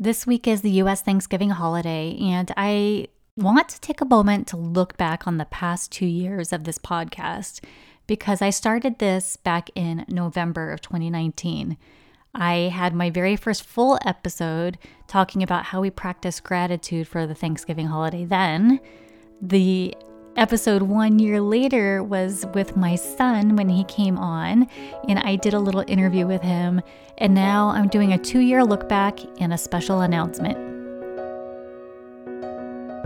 This week is the US Thanksgiving holiday, and I want to take a moment to look back on the past two years of this podcast because I started this back in November of 2019. I had my very first full episode talking about how we practice gratitude for the Thanksgiving holiday then. The episode one year later was with my son when he came on, and I did a little interview with him. And now I'm doing a two year look back and a special announcement.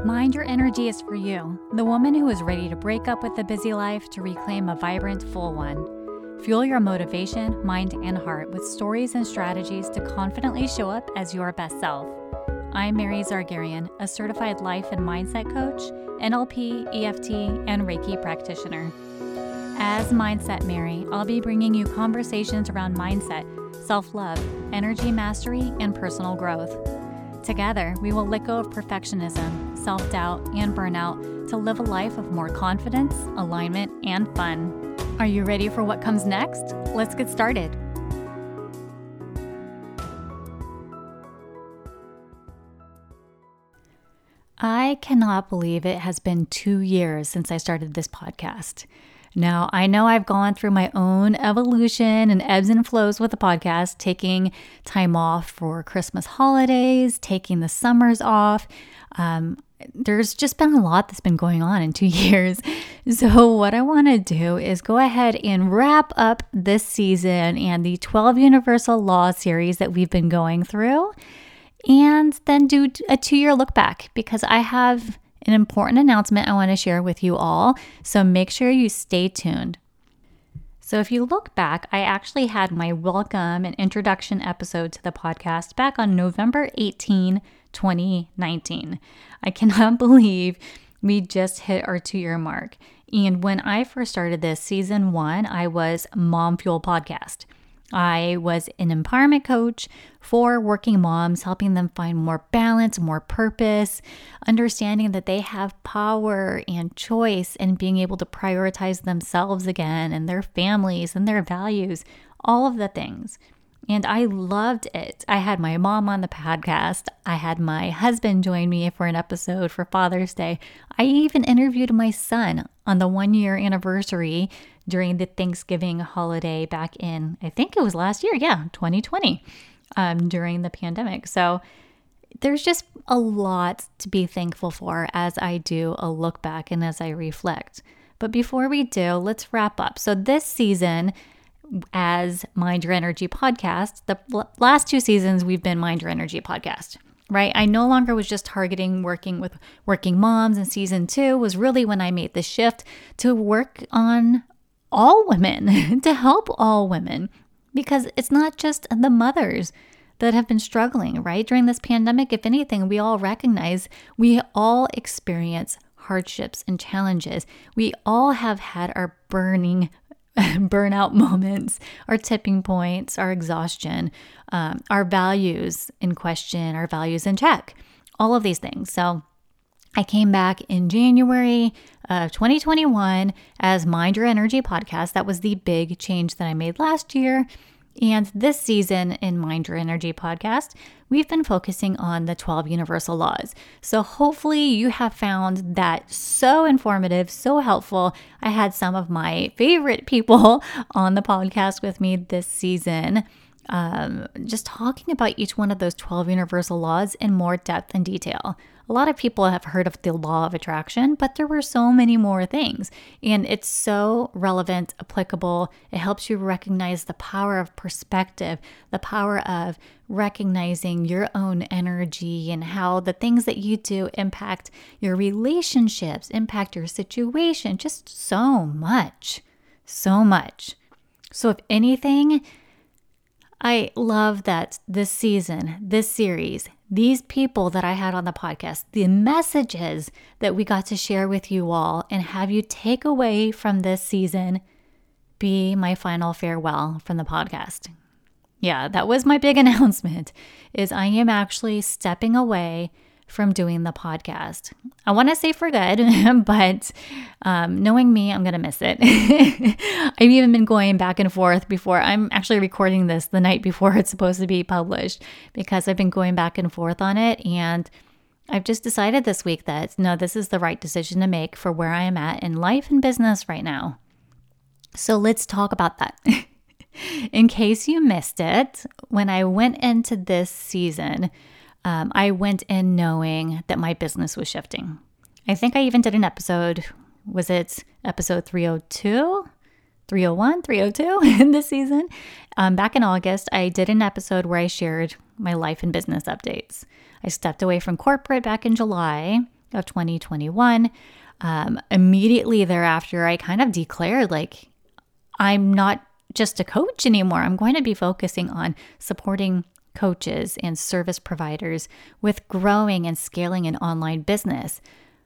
Mind Your Energy is for you, the woman who is ready to break up with the busy life to reclaim a vibrant, full one. Fuel your motivation, mind, and heart with stories and strategies to confidently show up as your best self. I'm Mary Zargarian, a certified life and mindset coach NLP, EFT, and Reiki practitioner. As Mindset Mary, I'll be bringing you conversations around mindset, self love, energy mastery, and personal growth. Together, we will let go of perfectionism, self doubt, and burnout to live a life of more confidence, alignment, and fun. Are you ready for what comes next? Let's get started. I cannot believe it has been two years since I started this podcast. Now, I know I've gone through my own evolution and ebbs and flows with the podcast, taking time off for Christmas holidays, taking the summers off. Um, there's just been a lot that's been going on in two years. So, what I want to do is go ahead and wrap up this season and the 12 Universal Law series that we've been going through and then do a two year look back because I have an important announcement I want to share with you all. So make sure you stay tuned. So, if you look back, I actually had my welcome and introduction episode to the podcast back on November 18, 2019. I cannot believe we just hit our two year mark. And when I first started this season one, I was Mom Fuel Podcast. I was an empowerment coach for working moms, helping them find more balance, more purpose, understanding that they have power and choice, and being able to prioritize themselves again and their families and their values, all of the things. And I loved it. I had my mom on the podcast. I had my husband join me for an episode for Father's Day. I even interviewed my son on the one year anniversary during the Thanksgiving holiday back in, I think it was last year, yeah, 2020, um, during the pandemic. So there's just a lot to be thankful for as I do a look back and as I reflect. But before we do, let's wrap up. So this season, as Mind Your Energy podcast, the last two seasons we've been Mind Your Energy podcast right? I no longer was just targeting working with working moms, and season two was really when I made the shift to work on all women, to help all women, because it's not just the mothers that have been struggling, right? During this pandemic, if anything, we all recognize we all experience hardships and challenges. We all have had our burning burnout moments, our tipping points, our exhaustion, um, our values in question, our values in check, all of these things. So, I came back in January of 2021 as Mind Your Energy podcast. That was the big change that I made last year. And this season in Mind Your Energy podcast, we've been focusing on the 12 universal laws. So hopefully you have found that so informative, so helpful. I had some of my favorite people on the podcast with me this season um, just talking about each one of those 12 universal laws in more depth and detail. A lot of people have heard of the law of attraction, but there were so many more things. And it's so relevant, applicable. It helps you recognize the power of perspective, the power of recognizing your own energy and how the things that you do impact your relationships, impact your situation, just so much. So much. So, if anything, I love that this season, this series, these people that I had on the podcast, the messages that we got to share with you all and have you take away from this season be my final farewell from the podcast. Yeah, that was my big announcement is I am actually stepping away from doing the podcast. I want to say for good, but um, knowing me, I'm going to miss it. I've even been going back and forth before. I'm actually recording this the night before it's supposed to be published because I've been going back and forth on it. And I've just decided this week that no, this is the right decision to make for where I am at in life and business right now. So let's talk about that. in case you missed it, when I went into this season, um, I went in knowing that my business was shifting. I think I even did an episode. Was it episode 302? 301, 302 in this season? Um, back in August, I did an episode where I shared my life and business updates. I stepped away from corporate back in July of 2021. Um, immediately thereafter, I kind of declared like, I'm not just a coach anymore. I'm going to be focusing on supporting coaches and service providers with growing and scaling an online business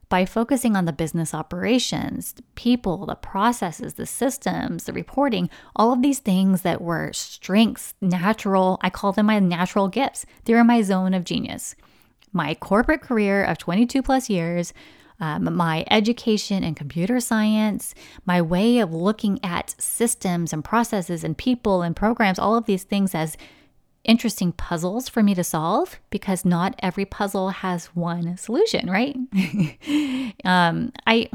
by focusing on the business operations, the people, the processes, the systems, the reporting, all of these things that were strengths, natural, I call them my natural gifts. They're my zone of genius. My corporate career of 22 plus years, um, my education in computer science, my way of looking at systems and processes and people and programs, all of these things as interesting puzzles for me to solve because not every puzzle has one solution, right? um, I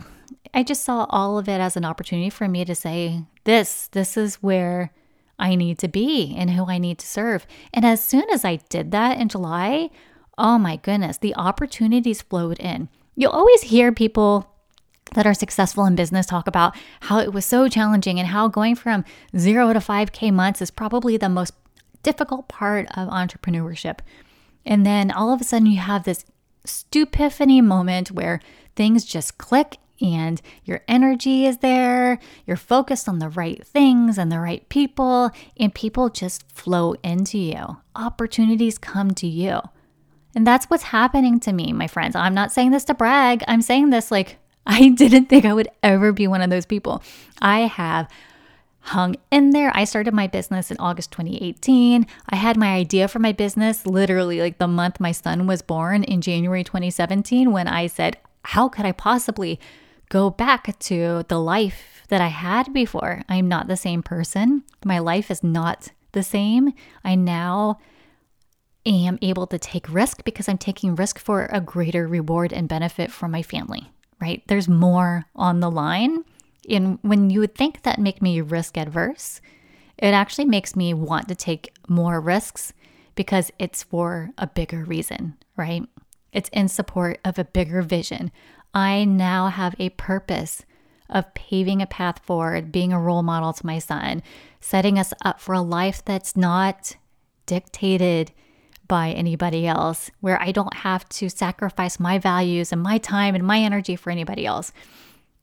I just saw all of it as an opportunity for me to say, this, this is where I need to be and who I need to serve. And as soon as I did that in July, oh my goodness, the opportunities flowed in. You'll always hear people that are successful in business talk about how it was so challenging and how going from zero to 5K months is probably the most difficult part of entrepreneurship. And then all of a sudden, you have this stupiphany moment where things just click and your energy is there. You're focused on the right things and the right people, and people just flow into you. Opportunities come to you. And that's what's happening to me, my friends. I'm not saying this to brag. I'm saying this like I didn't think I would ever be one of those people. I have hung in there. I started my business in August 2018. I had my idea for my business literally like the month my son was born in January 2017 when I said, How could I possibly go back to the life that I had before? I'm not the same person. My life is not the same. I now am able to take risk because I'm taking risk for a greater reward and benefit for my family, right? There's more on the line. And when you would think that make me risk adverse, it actually makes me want to take more risks because it's for a bigger reason, right? It's in support of a bigger vision. I now have a purpose of paving a path forward, being a role model to my son, setting us up for a life that's not dictated by anybody else, where I don't have to sacrifice my values and my time and my energy for anybody else.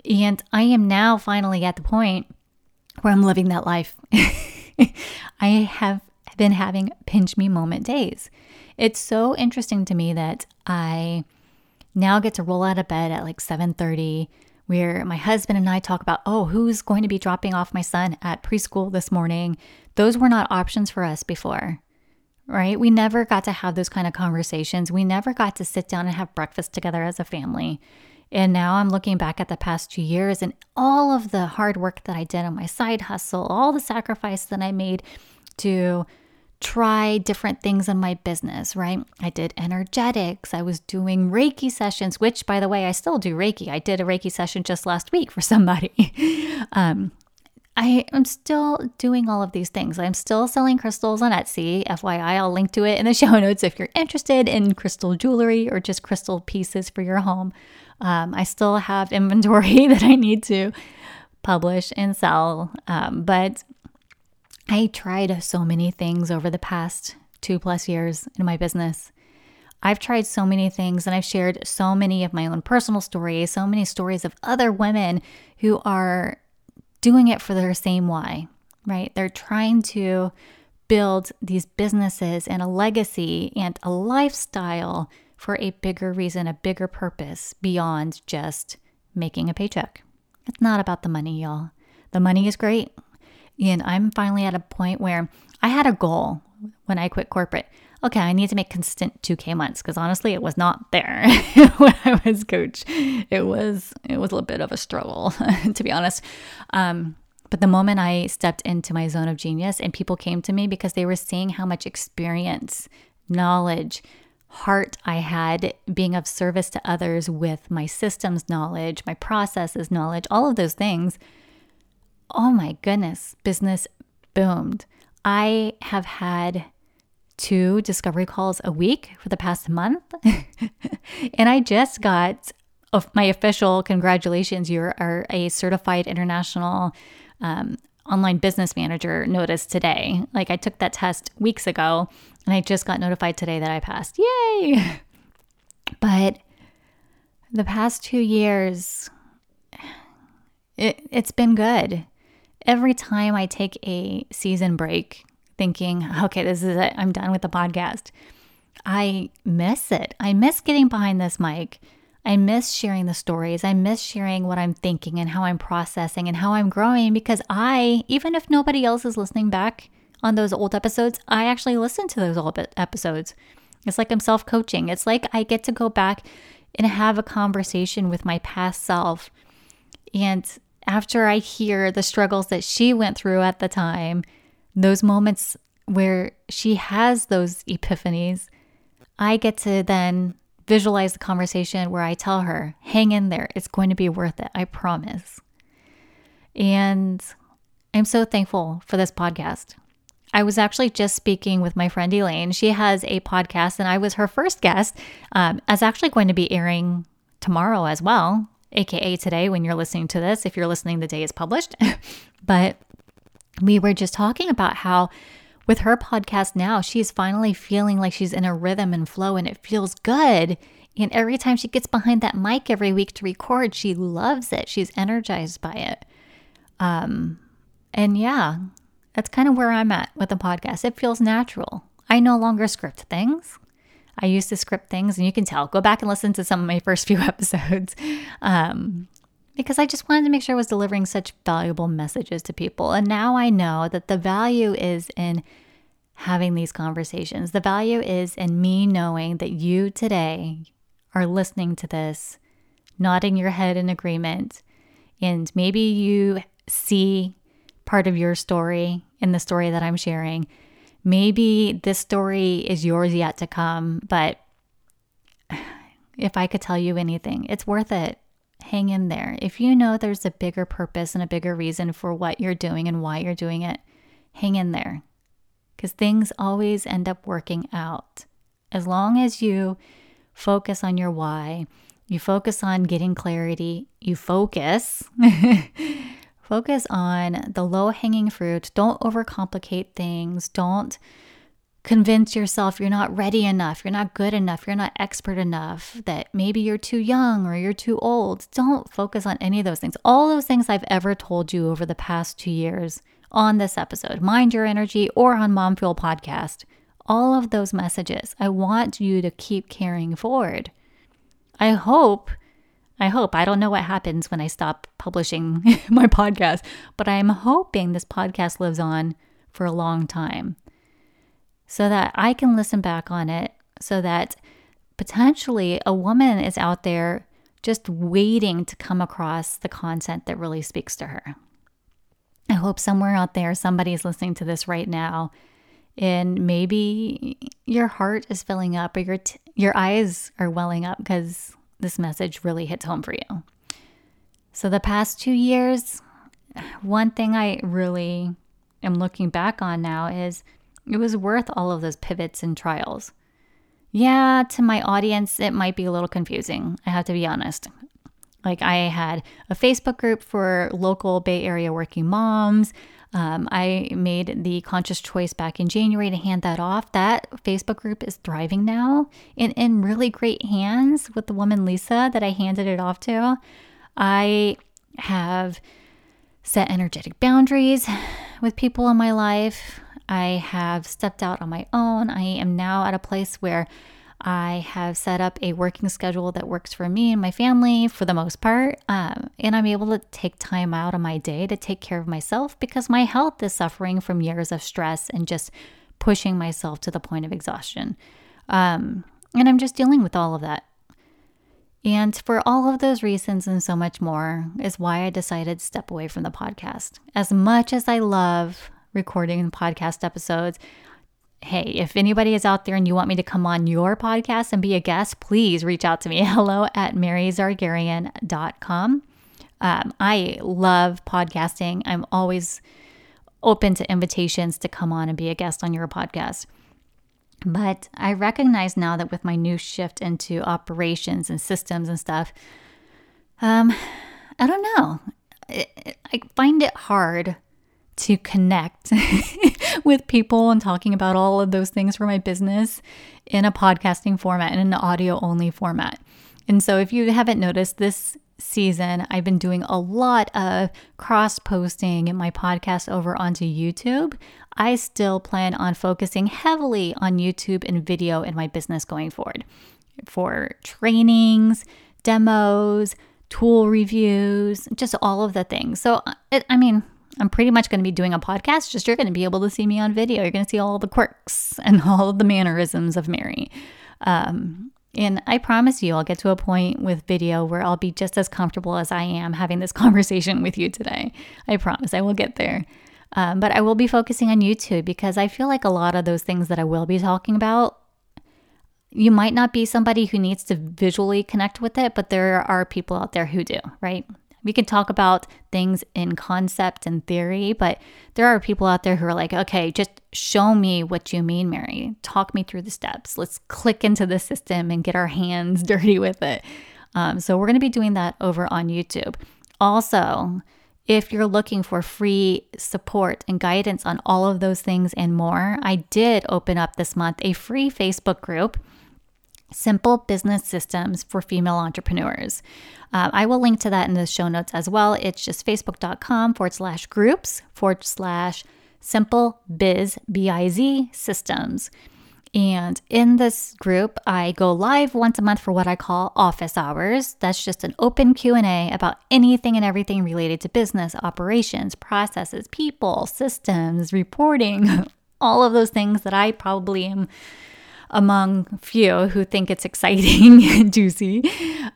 And I am now finally at the point where I'm living that life. I have been having pinch me moment days. It's so interesting to me that I now get to roll out of bed at like 7:30 where my husband and I talk about, "Oh, who's going to be dropping off my son at preschool this morning?" Those were not options for us before. Right? We never got to have those kind of conversations. We never got to sit down and have breakfast together as a family. And now I'm looking back at the past two years and all of the hard work that I did on my side hustle, all the sacrifice that I made to try different things in my business, right? I did energetics, I was doing Reiki sessions, which, by the way, I still do Reiki. I did a Reiki session just last week for somebody. um, I am still doing all of these things. I'm still selling crystals on Etsy. FYI, I'll link to it in the show notes if you're interested in crystal jewelry or just crystal pieces for your home. Um, I still have inventory that I need to publish and sell, um, but I tried so many things over the past two plus years in my business. I've tried so many things and I've shared so many of my own personal stories, so many stories of other women who are doing it for their same why, right? They're trying to build these businesses and a legacy and a lifestyle for a bigger reason, a bigger purpose beyond just making a paycheck. It's not about the money, y'all. The money is great. And I'm finally at a point where I had a goal when I quit corporate. Okay, I need to make consistent 2K months because honestly, it was not there when I was coach. It was it was a little bit of a struggle, to be honest. Um, but the moment I stepped into my zone of genius and people came to me because they were seeing how much experience, knowledge, heart I had being of service to others with my systems knowledge, my processes knowledge, all of those things. Oh my goodness, business boomed. I have had two discovery calls a week for the past month. and I just got my official congratulations. You are a certified international um, online business manager notice today. Like I took that test weeks ago and I just got notified today that I passed. Yay! But the past two years, it, it's been good. Every time I take a season break, thinking, okay, this is it, I'm done with the podcast, I miss it. I miss getting behind this mic I miss sharing the stories. I miss sharing what I'm thinking and how I'm processing and how I'm growing because I, even if nobody else is listening back on those old episodes, I actually listen to those old episodes. It's like I'm self coaching. It's like I get to go back and have a conversation with my past self. And after I hear the struggles that she went through at the time, those moments where she has those epiphanies, I get to then visualize the conversation where I tell her, hang in there, it's going to be worth it, I promise. And I'm so thankful for this podcast. I was actually just speaking with my friend Elaine. She has a podcast, and I was her first guest. Um, actually going to be airing tomorrow as well, aka today when you're listening to this, if you're listening the day it's published. but we were just talking about how with her podcast now, she's finally feeling like she's in a rhythm and flow and it feels good. And every time she gets behind that mic every week to record, she loves it. She's energized by it. Um, and yeah, that's kind of where I'm at with the podcast. It feels natural. I no longer script things. I used to script things, and you can tell. Go back and listen to some of my first few episodes. Um, because I just wanted to make sure I was delivering such valuable messages to people. And now I know that the value is in having these conversations. The value is in me knowing that you today are listening to this, nodding your head in agreement, and maybe you see part of your story in the story that I'm sharing. Maybe this story is yours yet to come, but if I could tell you anything, it's worth it hang in there. If you know there's a bigger purpose and a bigger reason for what you're doing and why you're doing it, hang in there because things always end up working out. As long as you focus on your why, you focus on getting clarity, you focus. focus on the low hanging fruit. Don't overcomplicate things. Don't convince yourself you're not ready enough, you're not good enough, you're not expert enough, that maybe you're too young or you're too old. Don't focus on any of those things. All those things I've ever told you over the past two years on this episode, Mind Your Energy or on Mom Fuel Podcast, all of those messages, I want you to keep carrying forward. I hope. I hope. I don't know what happens when I stop publishing my podcast, but I'm hoping this podcast lives on for a long time so that I can listen back on it, so that potentially a woman is out there just waiting to come across the content that really speaks to her. I hope somewhere out there somebody is listening to this right now and maybe your heart is filling up or your t- your eyes are welling up because this message really hits home for you. So the past 2 years one thing I really am looking back on now is it was worth all of those pivots and trials. Yeah, to my audience, it might be a little confusing. I have to be honest. Like, I had a Facebook group for local Bay Area working moms. Um, I made the conscious choice back in January to hand that off. That Facebook group is thriving now and in really great hands with the woman Lisa that I handed it off to. I have set energetic boundaries with people in my life. I have stepped out on my own. I am now at a place where I have set up a working schedule that works for me and my family for the most part. Um, and I'm able to take time out of my day to take care of myself because my health is suffering from years of stress and just pushing myself to the point of exhaustion. Um, and I'm just dealing with all of that. And for all of those reasons and so much more is why I decided to step away from the podcast. As much as I love recording podcast episodes, hey, if anybody is out there and you want me to come on your podcast and be a guest, please reach out to me. Hello at maryzargarian.com. Um, I love podcasting. I'm always open to invitations to come on and be a guest on your podcast. But I recognize now that with my new shift into operations and systems and stuff, um, I don't know. I find it hard to connect with people and talking about all of those things for my business in a podcasting format, in an audio only format. And so, if you haven't noticed, this season, I've been doing a lot of cross posting my podcast over onto YouTube. I still plan on focusing heavily on YouTube and video in my business going forward for trainings, demos, tool reviews, just all of the things. So, it, I mean, I'm pretty much going to be doing a podcast, just you're going to be able to see me on video. You're going to see all the quirks and all of the mannerisms of Mary. Um, and I promise you, I'll get to a point with video where I'll be just as comfortable as I am having this conversation with you today. I promise I will get there. Um, but I will be focusing on YouTube because I feel like a lot of those things that I will be talking about, you might not be somebody who needs to visually connect with it, but there are people out there who do, right? We can talk about things in concept and theory, but there are people out there who are like, okay, just show me what you mean, Mary. Talk me through the steps. Let's click into the system and get our hands dirty with it. Um, so, we're going to be doing that over on YouTube. Also, if you're looking for free support and guidance on all of those things and more, I did open up this month a free Facebook group Simple Business Systems for Female Entrepreneurs. Uh, I will link to that in the show notes as well. It's just facebook.com forward slash groups forward slash simple biz, B I Z systems. And in this group, I go live once a month for what I call office hours. That's just an open Q&A about anything and everything related to business, operations, processes, people, systems, reporting, all of those things that I probably am among few who think it's exciting and juicy.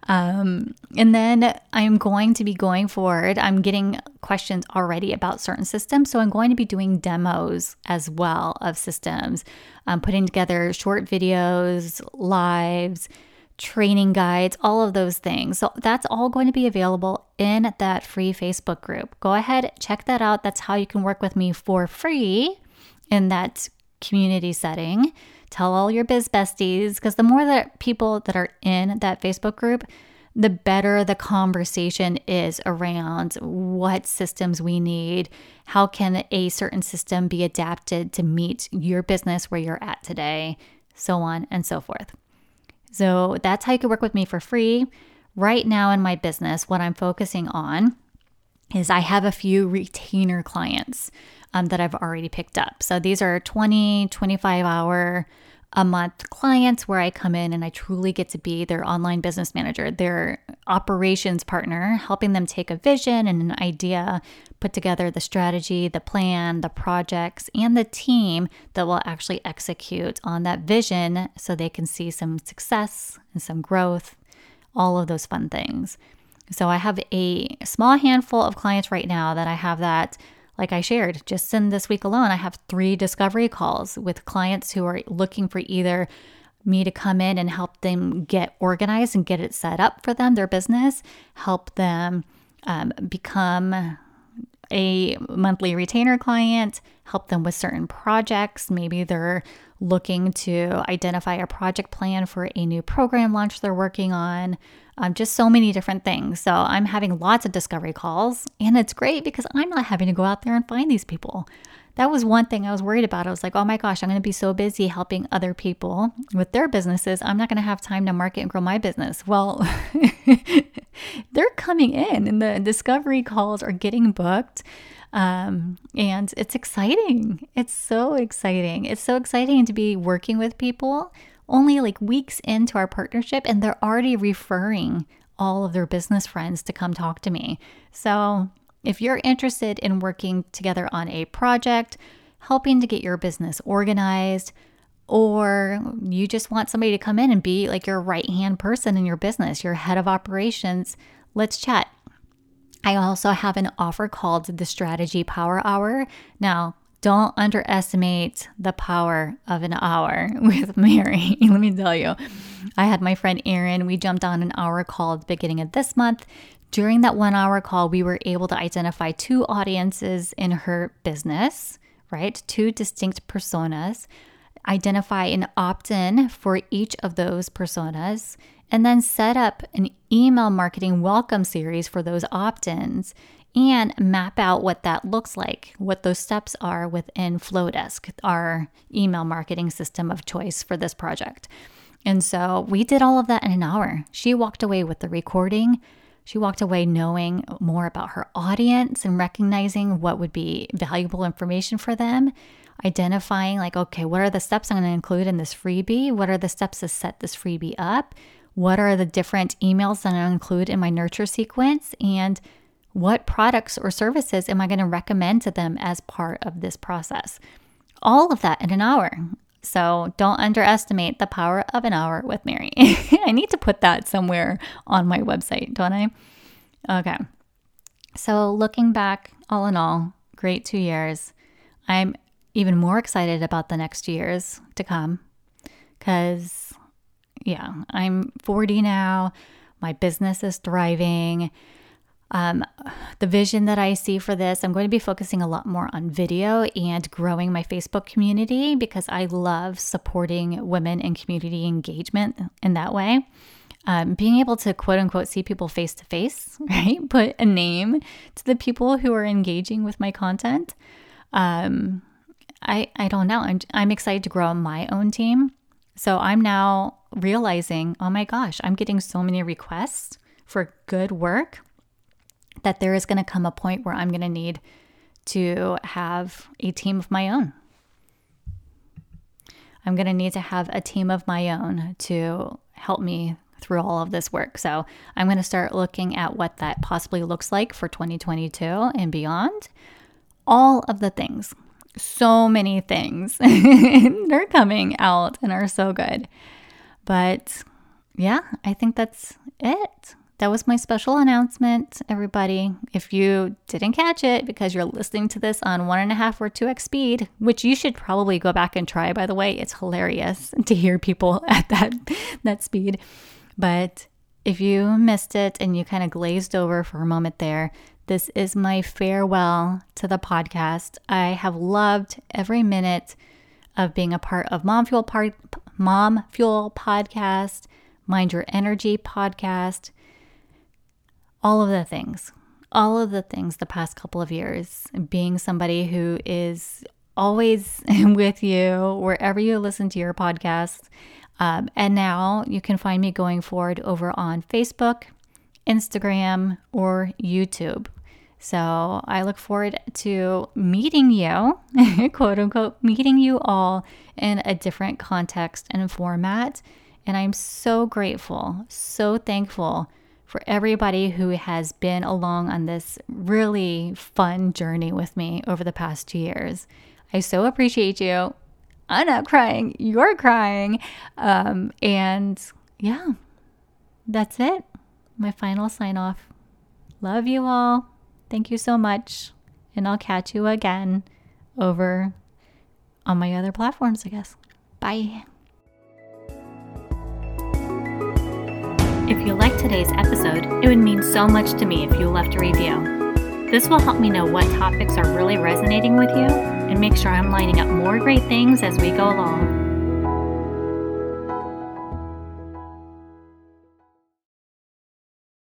Um, and then I'm going to be going forward. I'm getting questions already about certain systems. So I'm going to be doing demos as well of systems, um, putting together short videos, lives, training guides, all of those things. So that's all going to be available in that free Facebook group. Go ahead, check that out. That's how you can work with me for free in that community setting. Tell all your biz besties because the more that people that are in that Facebook group, the better the conversation is around what systems we need. How can a certain system be adapted to meet your business where you're at today? So on and so forth. So that's how you can work with me for free. Right now in my business, what I'm focusing on is I have a few retainer clients um, that I've already picked up. So these are 20, 25 hour a month clients where I come in and I truly get to be their online business manager, their operations partner, helping them take a vision and an idea, put together the strategy, the plan, the projects, and the team that will actually execute on that vision so they can see some success and some growth, all of those fun things. So I have a small handful of clients right now that I have that like I shared, just in this week alone, I have three discovery calls with clients who are looking for either me to come in and help them get organized and get it set up for them, their business, help them um, become a monthly retainer client, help them with certain projects. Maybe they're looking to identify a project plan for a new program launch they're working on. Um, just so many different things. So I'm having lots of discovery calls, and it's great because I'm not having to go out there and find these people. That was one thing I was worried about. I was like, oh my gosh, I'm going to be so busy helping other people with their businesses. I'm not going to have time to market and grow my business. Well, they're coming in, and the discovery calls are getting booked. Um, and it's exciting. It's so exciting. It's so exciting to be working with people only like weeks into our partnership, and they're already referring all of their business friends to come talk to me. So if you're interested in working together on a project, helping to get your business organized, or you just want somebody to come in and be like your right hand person in your business, your head of operations, let's chat. I also have an offer called the Strategy Power Hour. Now, don't underestimate the power of an hour with Mary. Let me tell you. I had my friend Erin, we jumped on an hour call at the beginning of this month. During that one hour call, we were able to identify two audiences in her business, right? Two distinct personas, identify an opt in for each of those personas, and then set up an email marketing welcome series for those opt ins and map out what that looks like, what those steps are within Flodesk, our email marketing system of choice for this project. And so we did all of that in an hour. She walked away with the recording. She walked away knowing more about her audience and recognizing what would be valuable information for them, identifying, like, okay, what are the steps I'm going to include in this freebie? What are the steps to set this freebie up? What are the different emails that I include in my nurture sequence? And what products or services am I going to recommend to them as part of this process? All of that in an hour. So don't underestimate the power of an hour with Mary. I need to put that somewhere on my website, don't I? Okay. So looking back, all in all, great two years. I'm even more excited about the next years to come because yeah, I'm 40 now. My business is thriving. Um, the vision that I see for this, I'm going to be focusing a lot more on video and growing my Facebook community because I love supporting women in community engagement in that way. Um, being able to quote unquote see people face to face, right? Put a name to the people who are engaging with my content. Um, I, I don't know. I'm, I'm excited to grow my own team. So I'm now realizing, oh my gosh, I'm getting so many requests for good work that there is going to come a point where I'm going to need to have a team of my own. I'm going to need to have a team of my own to help me through all of this work. So I'm going to start looking at what that possibly looks like for 2022 and beyond. All of the things, so many things, they're coming out and are so good. But yeah, I think that's it. That was my special announcement, everybody. If you didn't catch it because you're listening to this on one and a half or two X speed, which you should probably go back and try, by the way, it's hilarious to hear people at that, that speed. But if you missed it and you kind of glazed over for a moment there, this is my farewell to the podcast. I have loved every minute of being a part of Mom Fuel Part Mom Fuel podcast, Mind Your Energy podcast, all of the things. All of the things the past couple of years, being somebody who is always with you wherever you listen to your podcasts. Um, and now you can find me going forward over on Facebook, Instagram, or YouTube. So I look forward to meeting you, quote unquote, meeting you all in a different context and format. And I'm so grateful, so thankful for everybody who has been along on this really fun journey with me over the past two years. I so appreciate you. I'm not crying, you're crying. Um, and yeah, that's it. My final sign off. Love you all. Thank you so much. And I'll catch you again over on my other platforms, I guess. Bye. If you liked today's episode, it would mean so much to me if you left a review. This will help me know what topics are really resonating with you and make sure I'm lining up more great things as we go along.